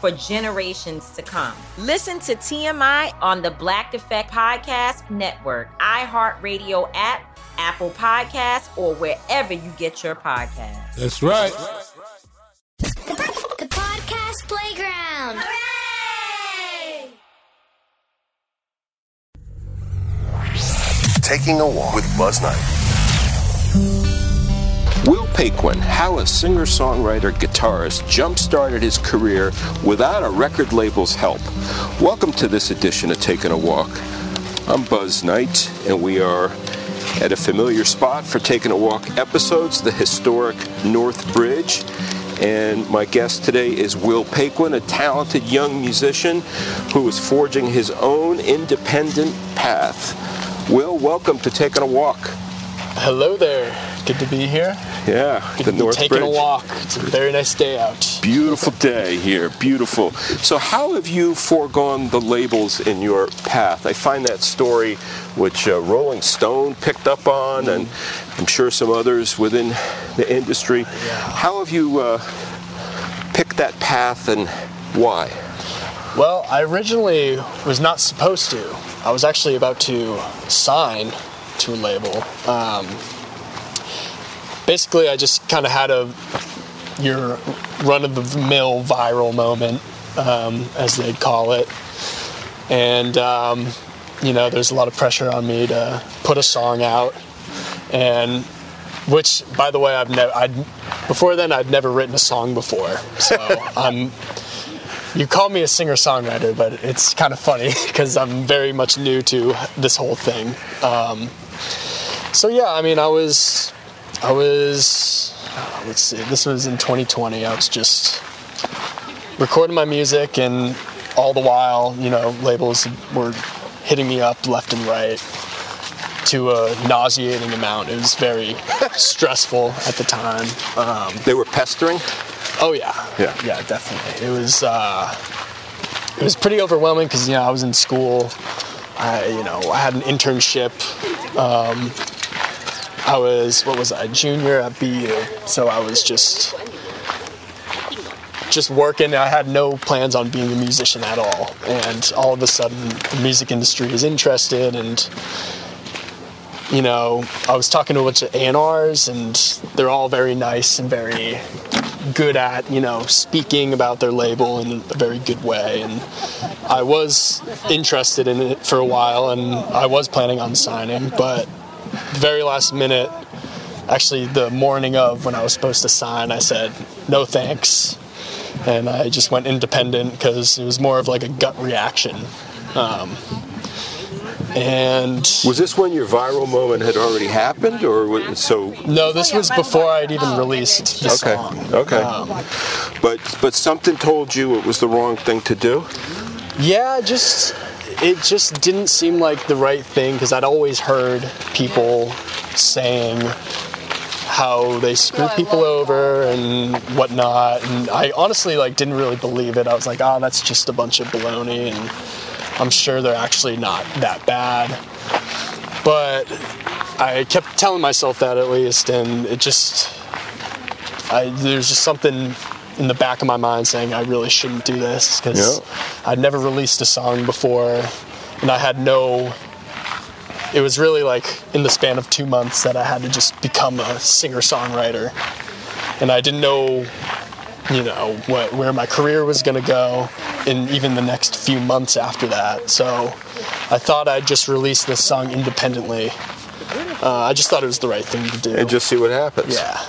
for generations to come. Listen to TMI on the Black Effect Podcast Network, iHeartRadio app, Apple Podcasts, or wherever you get your podcasts. That's right. The Podcast Playground. Hooray! Taking a walk with Buzz Knight. Will Paquin, how a singer songwriter guitarist jump started his career without a record label's help. Welcome to this edition of Taking a Walk. I'm Buzz Knight, and we are at a familiar spot for Taking a Walk episodes, the historic North Bridge. And my guest today is Will Paquin, a talented young musician who is forging his own independent path. Will, welcome to Taking a Walk. Hello there. Good to be here. Yeah, Good the to be North taking Bridge. a walk. It's a very nice day out. Beautiful day here, beautiful. So, how have you foregone the labels in your path? I find that story, which uh, Rolling Stone picked up on, and I'm sure some others within the industry. Yeah. How have you uh, picked that path, and why? Well, I originally was not supposed to. I was actually about to sign to label. Um, basically, I just kind of had a your run of the mill viral moment, um, as they'd call it, and um, you know, there's a lot of pressure on me to put a song out, and which, by the way, I've never, I'd before then I'd never written a song before, so I'm you call me a singer songwriter, but it's kind of funny because I'm very much new to this whole thing. Um, so yeah, I mean, I was, I was, uh, let's see, this was in 2020. I was just recording my music, and all the while, you know, labels were hitting me up left and right to a nauseating amount. It was very stressful at the time. Um, They were pestering? Oh yeah, Yeah. yeah, definitely. It was uh, it was pretty overwhelming because you know I was in school. I you know I had an internship. Um, I was what was I junior at BU, so I was just just working. I had no plans on being a musician at all, and all of a sudden the music industry is interested and. You know, I was talking to a bunch of A&Rs, and they're all very nice and very good at you know speaking about their label in a very good way. And i was interested in it for a while and i was planning on signing but very last minute actually the morning of when i was supposed to sign i said no thanks. And i just went independent because it was more of like a gut reaction. Um, And was this when your viral moment had already happened, or was, so? No, this was before I'd even released the okay. song. Okay. Um, but but something told you it was the wrong thing to do. Yeah, just it just didn't seem like the right thing because I'd always heard people saying how they screw people over and whatnot, and I honestly like didn't really believe it. I was like, oh, that's just a bunch of baloney, and I'm sure they're actually not that bad. But I kept telling myself that at least, and it just I, there's just something in the back of my mind saying I really shouldn't do this because Yeah. I'd never released a song before, and I had no. It was really like in the span of two months that I had to just become a singer-songwriter, and I didn't know, you know, what, where my career was gonna go, in even the next few months after that. So, I thought I'd just release this song independently. Uh, I just thought it was the right thing to do. And just see what happens. Yeah.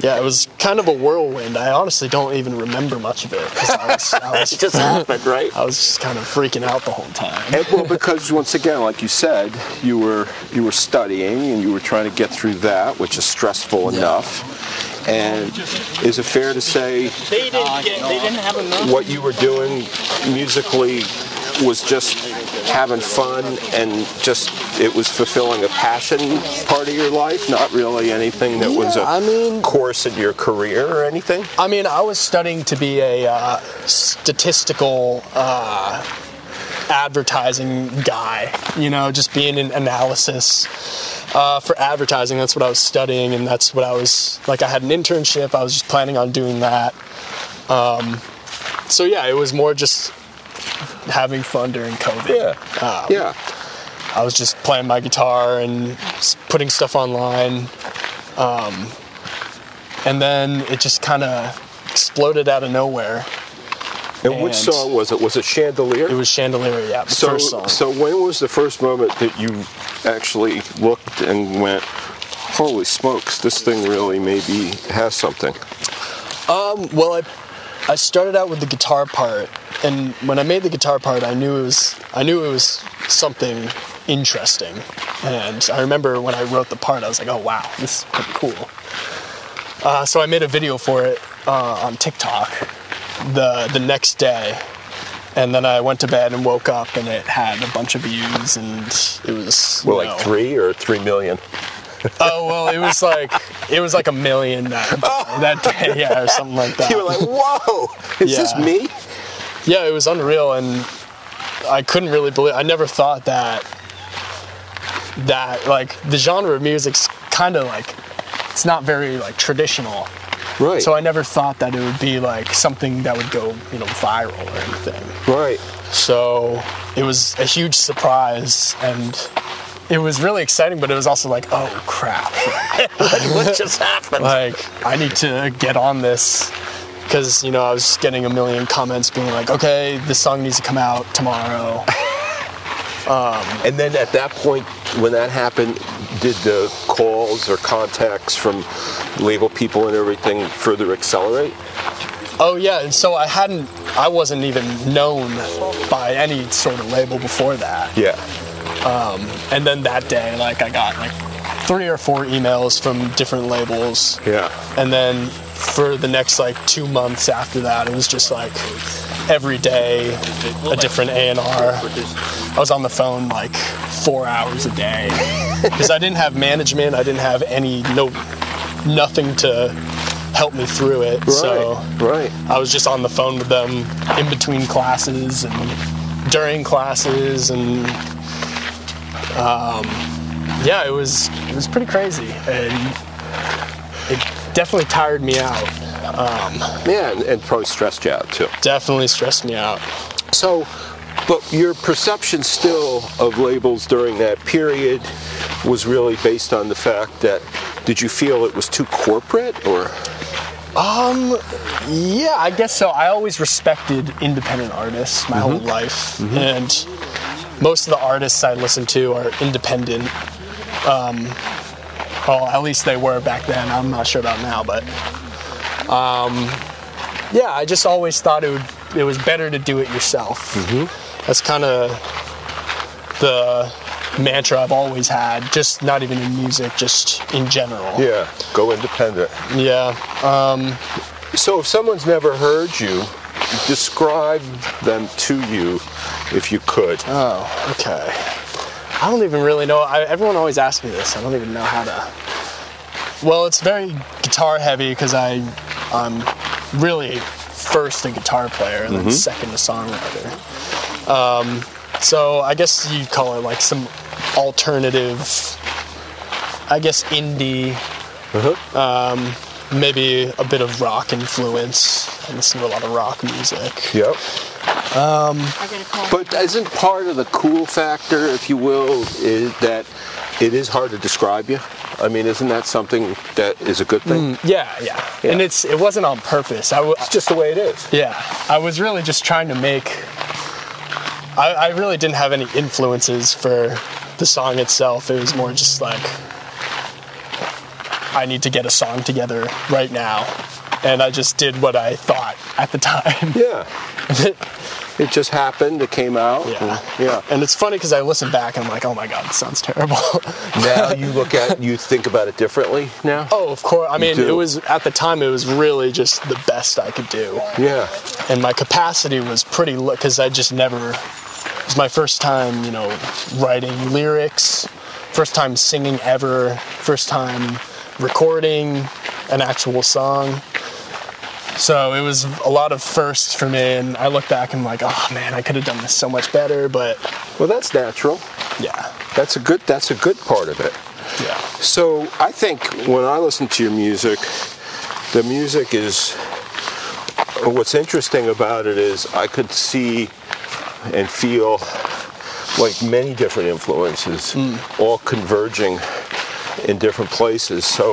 Yeah, it was kind of a whirlwind. I honestly don't even remember much of it. 'cause I was, I was, It just happened, right? I was just kind of freaking out the whole time. And, well, because once again, like you said, you were you were studying and you were trying to get through that, which is stressful enough. And is it fair to say They didn't get. They didn't have what you were doing musically was just having fun and just it was fulfilling a passion part of your life, not really anything that was a I mean- course in your career or anything? I mean, I was studying to be a uh, statistical uh, advertising guy. You know, just being an analysis uh, for advertising. That's what I was studying, and that's what I was like. I had an internship. I was just planning on doing that. Um, so yeah, it was more just having fun during COVID. Yeah. Um, Yeah. I was just playing my guitar and putting stuff online. Um, and then it just kind of exploded out of nowhere. And which song was it? Was it Chandelier? It was Chandelier, yeah, so, first song. so when was the first moment that you actually looked and went, "Holy smokes, this thing really maybe has something"? Um, well, I, I started out with the guitar part, and when I made the guitar part, I knew it was I knew it was something interesting. And I remember when I wrote the part, I was like, "Oh wow, this is pretty cool." Uh, so I made a video for it uh, on TikTok the the next day, and then I went to bed and woke up, and it had a bunch of views, and it was Well, like know- three or three million. Oh well, it was like it was like a million that, oh. that day, yeah, or something like that. You were like, "Whoa, is this me?" yeah, it was unreal, and I couldn't really believe. I never thought that that like the genre of music's kind of like it's not very like traditional. Right. So I never thought that it would be like something that would go, you know, viral or anything. right. So it was a huge surprise and it was really exciting, but it was also like, oh crap. what just happened? like I need to get on this because you know I was getting a million comments being like, okay, this song needs to come out tomorrow. Um, and then at that point, when that happened, did the calls or contacts from label people and everything further accelerate? Oh yeah, and so I hadn't, I wasn't even known by any sort of label before that. Yeah. Um, and then that day, like I got like three or four emails from different labels. Yeah. And then for the next like two months after that, it was just like every day a different A&R. I was on the phone like four hours a day because I didn't have management. I didn't have any no nothing to help me through it. So right. I was just on the phone with them in between classes and during classes and um, yeah, it was it was pretty crazy and it definitely tired me out. Yeah, and, and probably stressed you out too. Definitely stressed me out. So, but your perception still of labels during that period was really based on the fact that did you feel it was too corporate or Um, Yeah, I guess so. I always respected independent artists my whole life, and most of the artists I listen to are independent. Um, well, at least they were back then. I'm not sure about now, but um, yeah, I just always thought it would. It was better to do it yourself. That's kind of the mantra I've always had, just not even in music, just in general. Yeah, go independent. Yeah. Um, so if someone's never heard you, describe them to you if you could. Oh, okay. I don't even really know. I, everyone always asks me this. I don't even know how to. Well, it's very guitar heavy because I, I'm really first a guitar player and then Mhm. second a songwriter. Um, so I guess you'd call it like some alternative, I guess indie, um, maybe a bit of rock influence. I listen to a lot of rock music. Yep. Um, But isn't part of the cool factor, if you will, is that it is hard to describe you? I mean, isn't that something that is a good thing? Mm, yeah, yeah, And it's it wasn't on purpose. I w- It's just the way it is. Yeah, I was really just trying to make. I, I really didn't have any influences for the song itself. It was more just like I need to get a song together right now, and I just did what I thought at the time. Yeah. It just happened. It came out. Yeah. Yeah. And it's funny because I listen back and I'm like, oh my god, this sounds terrible. Now you look at, you think about it differently now? Oh, of course. I mean, it was at the time. It was really just the best I could do. Yeah. And my capacity was pretty low because I just never. It was my first time, you know, writing lyrics, first time singing ever, first time recording an actual song. So it was a lot of firsts for me, and I look back and I'm like, oh man, I could have done this so much better, but Well, that's natural. yeah, That's a good. That's a good part of it. yeah. So I think when I listen to your music, the music is. What's interesting about it is I could see and feel like many different influences mm. all converging in different places. So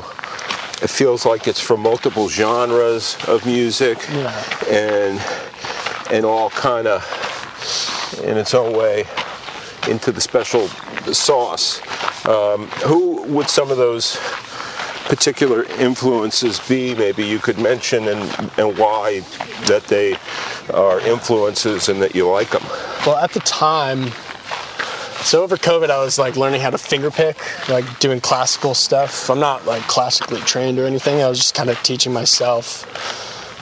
it feels like it's from multiple genres of music and and all kind of in its own way into the special sauce. Um, who would some of those particular influences be? Maybe you could mention and, and why that they are influences and that you like them. Well, at the time, so over COVID, I was like learning how to finger pick, like doing classical stuff. I'm not like classically trained or anything. I was just kind of teaching myself.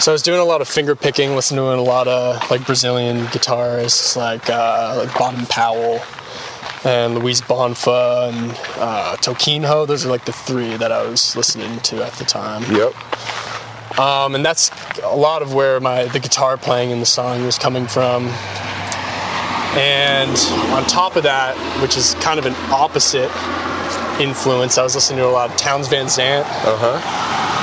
So I was doing a lot of finger picking, listening to a lot of like Brazilian guitarists, like uh, like Baden Powell and Luis Bonfa and uh, Toquinho. Those are like the three that I was listening to at the time. Yep. Um, and that's a lot of where my the guitar playing in the song was coming from. And on top of that, which is kind of an opposite influence, I was listening to a lot of Townes Van Zandt. Uh huh.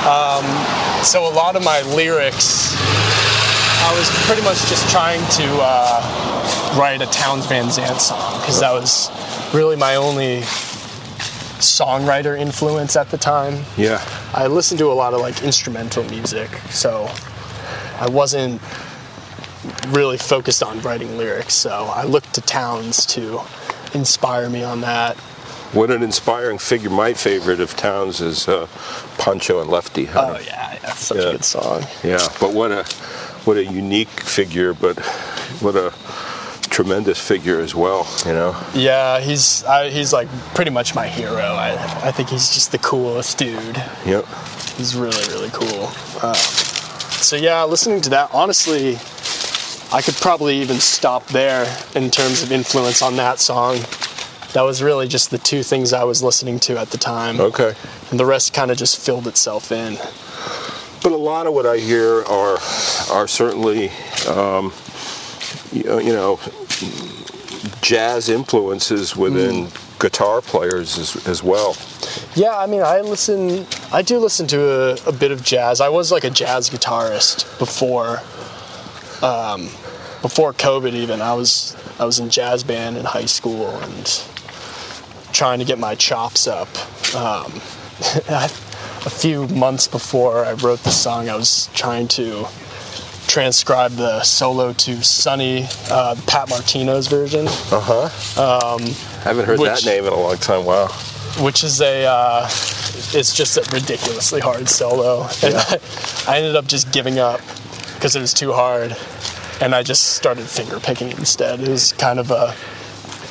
Um, so a lot of my lyrics, I was pretty much just trying to uh, write a Townes Van Zandt song because that was really my only songwriter influence at the time. Yeah. I listened to a lot of like instrumental music, so I wasn't really focused on writing lyrics. So I looked to Townes to inspire me on that. What an inspiring figure. My favorite of Townes is uh, Pancho and Lefty. Oh yeah, yeah, such a good song. Yeah, but what a what a unique figure, but what a tremendous figure as well. You know. Yeah, he's I, he's like pretty much my hero. I I think he's just the coolest dude. Yep. He's really really cool. Um, so yeah, listening to that, honestly, I could probably even stop there in terms of influence on that song. That was really just the two things I was listening to at the time. Okay. And the rest kind of just filled itself in. But a lot of what I hear are are certainly, um, you, know, you know, jazz influences within guitar players as, as well. Yeah, I mean, I listen. I do listen to a, a bit of jazz. I was like a jazz guitarist before, um, before COVID. Even I was I was in jazz band in high school and trying to get my chops up. Um, a few months before I wrote the song, I was trying to transcribe the solo to Sunny, uh, Pat Martino's version. Uh huh. Um, Haven't heard that which- name in a long time. Wow. which is a uh, it's just a ridiculously hard solo and I, I ended up just giving up because it was too hard and i just started finger picking instead it was kind of a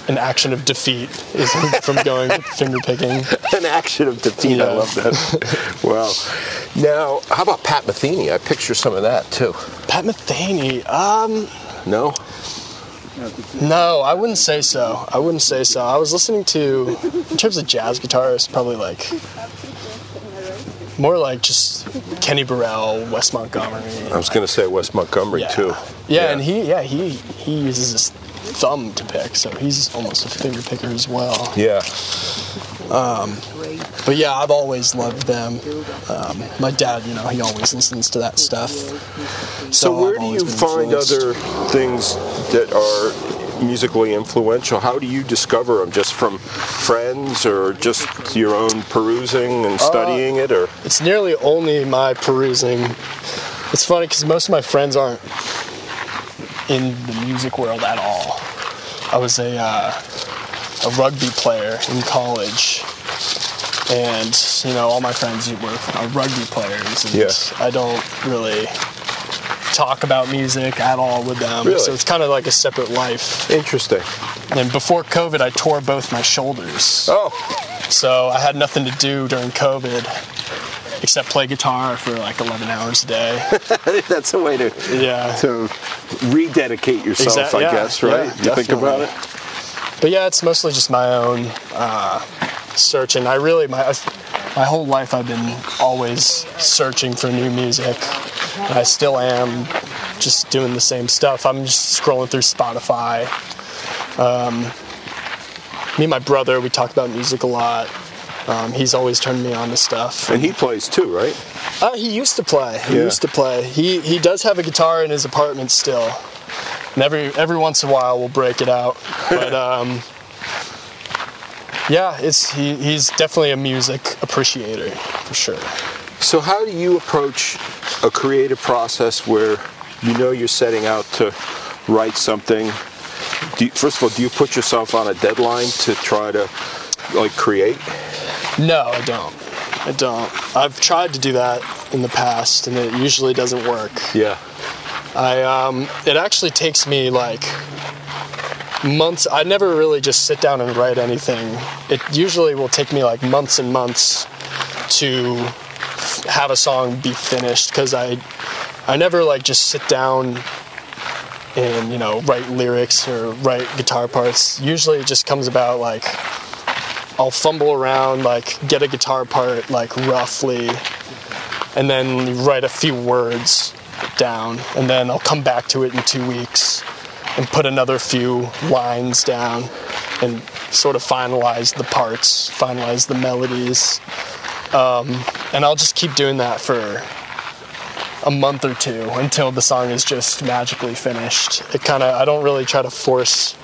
an action of defeat is from going finger picking. An action of defeat. I love that. wow. Now, how about Pat Metheny? I picture some of that too. Pat Metheny, um, No? no, I wouldn't say so. I wouldn't say so. I was listening to, in terms of jazz guitarists, probably like more like just Kenny Burrell, Wes Montgomery. I was going to say Wes Montgomery Yeah. too. Yeah, and he, yeah, he he uses his thumb to pick, so he's almost a finger picker as well. Yeah. But yeah, I've always loved them. Um, my dad, you know, he always listens to that stuff. So, where I've do you find other things that are musically influential? How do you discover them? Just from friends or just your own perusing and studying it or It's nearly only my perusing. It's funny because most of my friends aren't in the music world at all. I was a uh, a rugby player in college, and you know all my friends were are rugby players, and Yeah. I don't really talk about music at all with them. Really? So it's kind of like a separate life. interesting? And before COVID, I tore both my shoulders. Oh, So I had nothing to do during COVID except play guitar for like 11 hours a day. that's a way to Yeah. to rededicate yourself, I yeah, guess, right? yeah, you think about it? But yeah, it's mostly just my own uh, searching. I really, my, my whole life I've been always searching for new music. And I still am just doing the same stuff. I'm just scrolling through Spotify. Um, me and my brother, we talk about music a lot. Um, he's always turned me on to stuff. And he plays too, right? Uh, he used to play. He Yeah. used to play. He he does have a guitar in his apartment still. And every every once in a while we'll break it out. But um, yeah, it's he, he's definitely a music appreciator for sure. So, how do you approach a creative process where you know you're setting out to write something? Do you, first of all, do you put yourself on a deadline to try to like create? No, I don't. I don't. I've tried to do that in the past, and it usually doesn't work. Yeah. I um, it actually takes me like months. I never really just sit down and write anything. It usually will take me like months and months to have a song be finished because I I never like just sit down and you know write lyrics or write guitar parts. Usually it just comes about like I'll fumble around, like get a guitar part like roughly, and then write a few words down, and then I'll come back to it in two weeks and put another few lines down and sort of finalize the parts, finalize the melodies. Um, and I'll just keep doing that for a month or two until the song is just magically finished. It kind of, I don't really try to force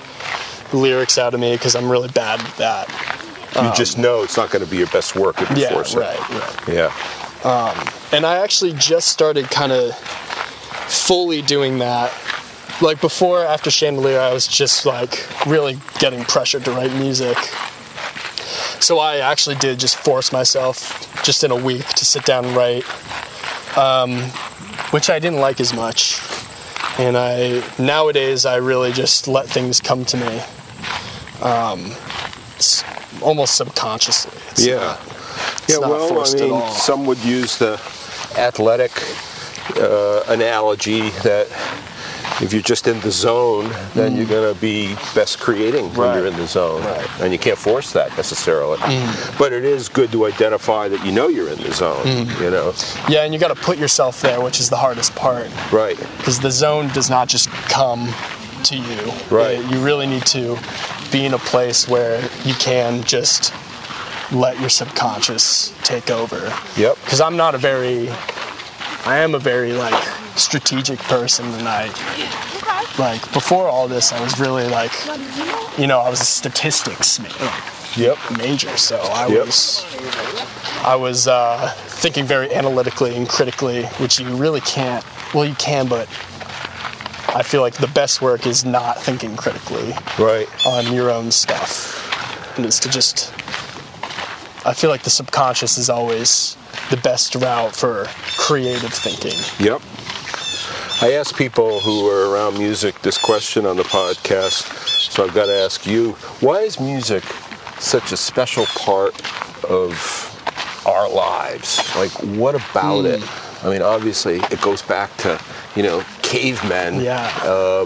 lyrics out of me because I'm really bad at that. You just know it's not going to be your best work if you Um, Yeah, force it. right, right. Yeah. And I actually just started kind of fully doing that. Like before, after Chandelier, I was just like really getting pressured to write music. So I actually did just force myself just in a week to sit down and write, um, which I didn't like as much. And I nowadays I really just let things come to me, um, almost subconsciously. It's Yeah. not- yeah, well, I mean, some would use the athletic uh, analogy that if you're just in the zone, then you're going to be best creating when Mm. You're in the zone. Right. Mm. And you can't force that necessarily. But it is good to identify that you know you're in the zone, Mm. you know? Yeah, and you got to put yourself there, which is the hardest part. Right. Because the zone does not just come to you. Right. You really need to be in a place where you can just let your subconscious take over. Yep. Because I'm not a very, I am a very like strategic person, and I like before all this, I was really like, you know, I was a statistics ma- like, Yep. major, so I Yep. was I was uh, thinking very analytically and critically, which you really can't. Well, you can, but I feel like the best work is not thinking critically Right. on your own stuff, and it's to just. I feel like the subconscious is always the best route for creative thinking. Yep. I ask people who are around music this question on the podcast, so I've got to ask you: Why is music such a special part of our lives? Like, what about it? I mean, obviously, it goes back to you know cavemen. Yeah. Uh,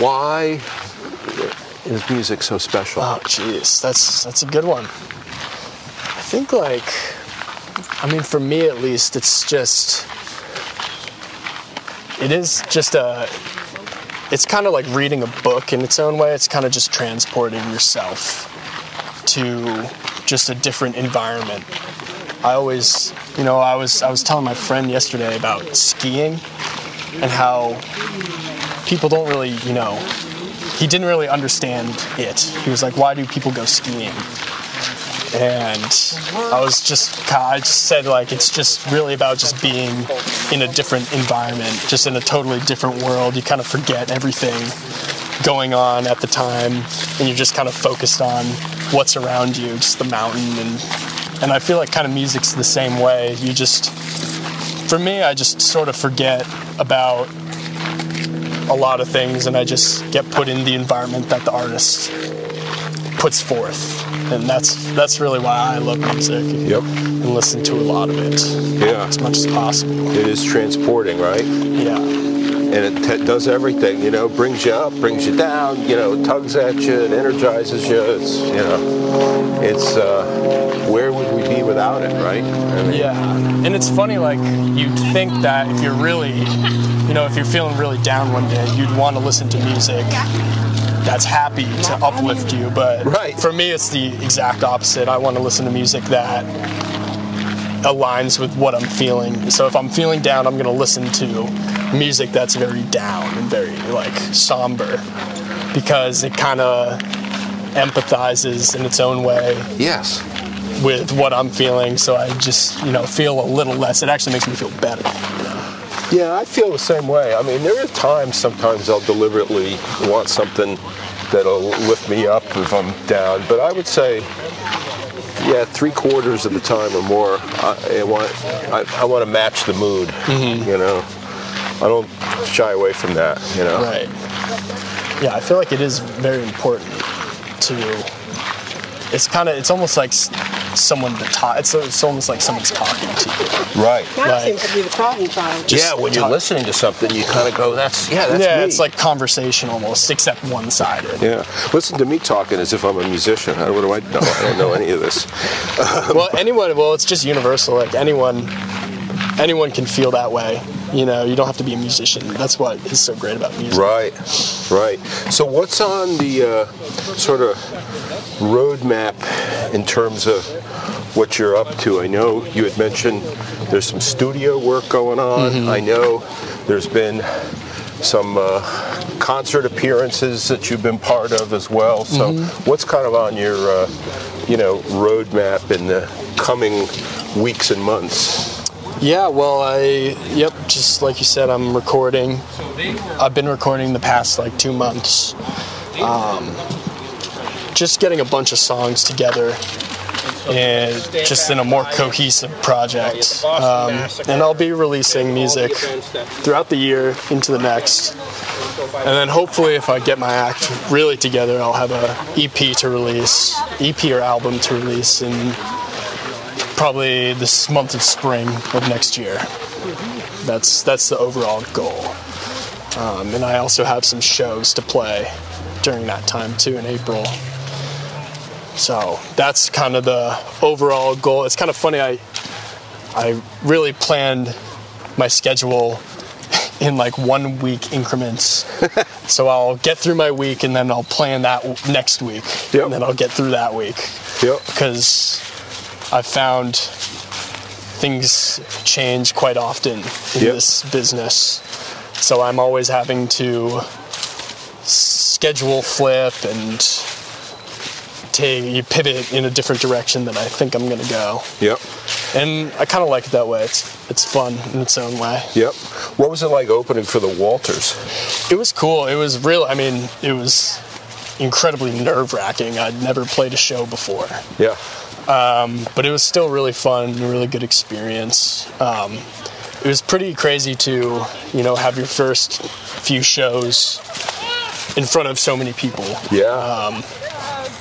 why is music so special? Oh, jeez, that's that's a good one. I think like, I mean, for me at least, it's just, it is just a, it's kind of like reading a book in its own way. It's kind of just transporting yourself to just a different environment. I always, you know, I was I was telling my friend yesterday about skiing and how people don't really, you know, he didn't really understand it. He was like, "Why do people go skiing?" And I was just, I just said like, it's just really about just being in a different environment, just in a totally different world. You kind of forget everything going on at the time, and you're just kind of focused on what's around you, just the mountain, and and I feel like kind of music's the same way. You just, for me, I just sort of forget about a lot of things and I just get put in the environment that the artist puts forth. And that's that's really why I love music. Yep. And listen to a lot of it. Yeah. As much as possible. It is transporting, right? Yeah. And it t- does everything, you know, brings you up, brings you down, you know, tugs at you, it energizes you. It's, you know, it's, uh, where would we be without it, right? I mean, Yeah. And it's funny, like, you'd think that if you're really, you know, if you're feeling really down one day, you'd want to listen to music that's happy to uplift you. But Right. for me, it's the exact opposite. I want to listen to music that aligns with what I'm feeling. So if I'm feeling down, I'm going to listen to music that's very down and very, like, somber because it kind of empathizes in its own way Yes. with what I'm feeling, so I just you know feel a little less. It actually makes me feel better. Yeah, I feel the same way. I mean, there are times sometimes I'll deliberately want something that'll lift me up if I'm down, but I would say, yeah, three quarters of the time or more, I, I want I, I want to match the mood. Mm-hmm. You know, I don't shy away from that. You know, Right. Yeah, I feel like it is very important to. It's kind of. It's almost like someone to talk. It's, it's almost like someone's talking to you. right? That Like- seems to be the problem child. Yeah, when you're listening to something, you kind of go, "That's yeah, that's yeah, me." it's like conversation almost, except one-sided. yeah. Listen to me talking as if I'm a musician. I, what do I know? I don't know any of this. well, anyone. Well, it's just universal. Like anyone, anyone can feel that way. You know, you don't have to be a musician. That's what is so great about music. Right, right. So, what's on the uh, sort of roadmap in terms of what you're up to? I know you had mentioned there's some studio work going on. I know there's been some uh, concert appearances that you've been part of as well. So, what's kind of on your, uh, you know, roadmap in the coming weeks and months? Yeah, well, I yep, just like you said, I'm recording. I've been recording the past like two months. Um, just getting a bunch of songs together and just in a more cohesive project. Um, and I'll be releasing music throughout the year into the next. And then hopefully, if I get my act really together, I'll have a EP to release, EP or album to release in probably this month of spring of next year. That's that's the overall goal. Um, and I also have some shows to play during that time too in April. So that's kind of the overall goal. It's kind of funny. I I really planned my schedule in like one week increments. so I'll get through my week and then I'll plan that w- next week. Yep. And then I'll get through that week Yep. because I found things change quite often in Yep. this business. So I'm always having to schedule flip and take you pivot in a different direction than I think I'm gonna go. Yep. And I kind of like it that way. It's it's fun in its own way. Yep. What was it like opening for the Walters? It was cool. It was real. I mean, it was incredibly nerve wracking. I'd never played a show before. Yeah. But it was still really fun, a really good experience. Um, it was pretty crazy to, you know, have your first few shows in front of so many people. Yeah. Um,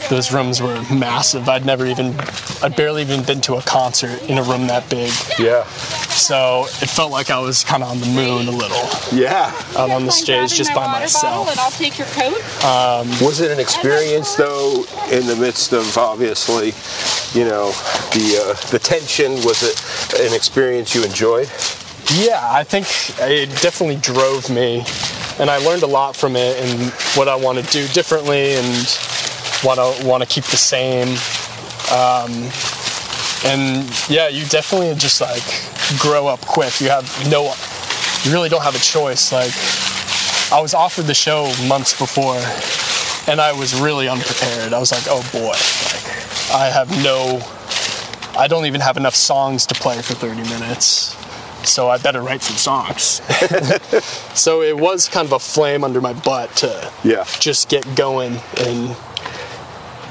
those rooms were massive. I'd never even, I'd barely even been to a concert in a room that big. Yeah. So it felt like I was kind of on the moon a little. Yeah. Out on the stage just by myself. and I'll take your coat. Um, Was it an experience though, in the midst of obviously, you know, the uh, the tension? Was it an experience you enjoyed? Yeah, I think it definitely drove me, and I learned a lot from it and what I want to do differently and what I want to keep the same. Um, and yeah, you definitely just like grow up quick. You have no, you really don't have a choice. Like, I was offered the show months before, and I was really unprepared. I was like, oh boy, like, I have no, I don't even have enough songs to play for 30 minutes so I better write some songs. so it was kind of a flame under my butt to yeah. just get going and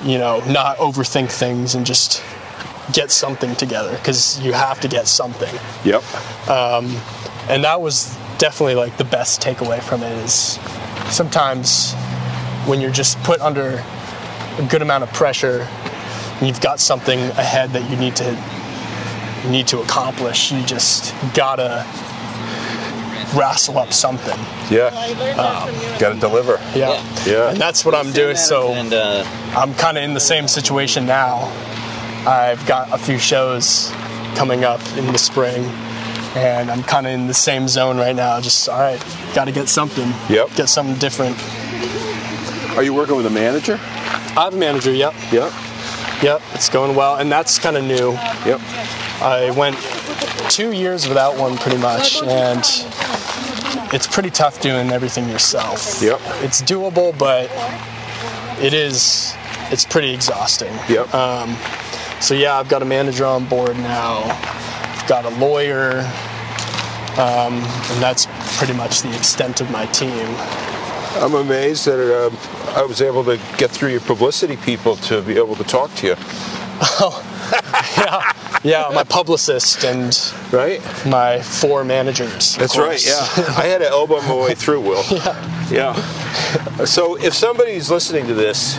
you know not overthink things and just get something together because you have to get something. Yep. Um, and that was definitely like the best takeaway from it is sometimes when you're just put under a good amount of pressure you've got something ahead that you need to need to accomplish. You just gotta wrestle up something. Yeah. Um, Got to deliver. Yeah. Yeah. And that's what I'm doing. So I'm kind of in the same situation now. I've got a few shows coming up in the spring, and I'm kind of in the same zone right now. Just all right, got to get something. Yep. Get something different. Are you working with a manager? I have a manager. Yep. Yep. Yep. It's going well, and that's kind of new. Yep. I went two years without one pretty much, and it's pretty tough doing everything yourself. Yep. It's doable, but it is. It's pretty exhausting. Yep. Um, so yeah, I've got a manager on board now. I've got a lawyer, um, and that's pretty much the extent of my team. I'm amazed that uh, I was able to get through your publicity people to be able to talk to you. Oh, yeah, yeah, my publicist and right, my four managers. That's right. Yeah, I had to elbow my way through. Will. yeah. Yeah. So if somebody's listening to this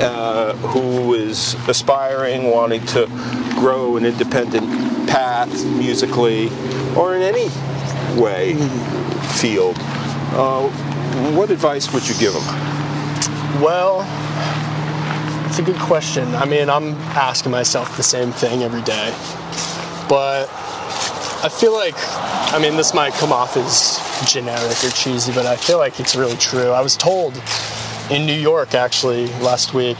uh, who is aspiring, wanting to grow an independent path musically or in any way field, uh, what advice would you give them? Well, it's a good question. I mean, I'm asking myself the same thing every day. But I feel like, I mean, this might come off as generic or cheesy, but I feel like it's really true. I was told in New York, actually, last week,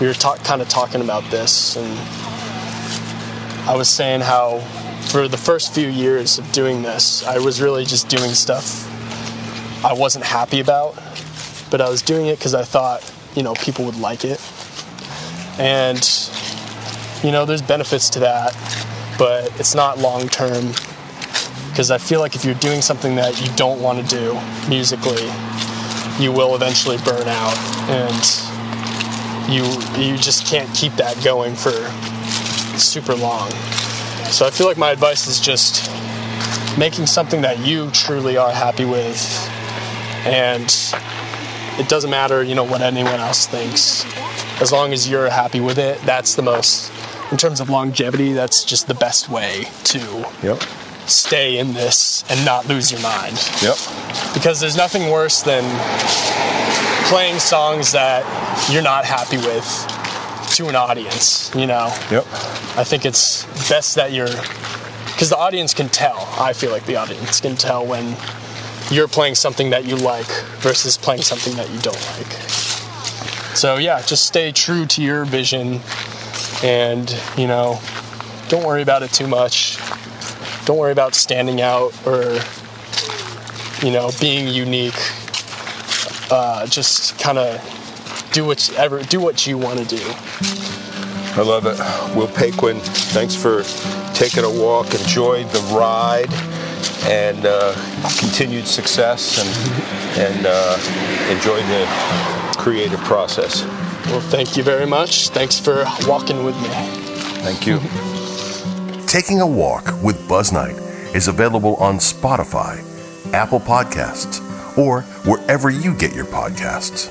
we were ta- kind of talking about this, and I was saying how for the first few years of doing this, I was really just doing stuff I wasn't happy about, but I was doing it because I thought, you know, people would like it. And, you know, there's benefits to that, but it's not long term because I feel like if you're doing something that you don't want to do musically, you will eventually burn out and you you just can't keep that going for super long. So I feel like my advice is just making something that you truly are happy with and it doesn't matter, you know, what anyone else thinks. As long as you're happy with it, that's the most in terms of longevity, that's just the best way to Yep. stay in this and not lose your mind. Yep. Because there's nothing worse than playing songs that you're not happy with to an audience, you know? Yep. I think it's best that you're, because the audience can tell. I feel like the audience can tell when you're playing something that you like versus playing something that you don't like. So, yeah, just stay true to your vision and, you know, don't worry about it too much. Don't worry about standing out or, you know, being unique. Uh, just kind of do whatever, do what you want to do. I love it. Will Paquin, thanks for taking a walk. Enjoy the ride and uh, continued success and, and uh, enjoy the creative process. Well, thank you very much. Thanks for walking with me. Thank you. Taking a Walk with Buzz Knight is available on Spotify, Apple Podcasts, or wherever you get your podcasts.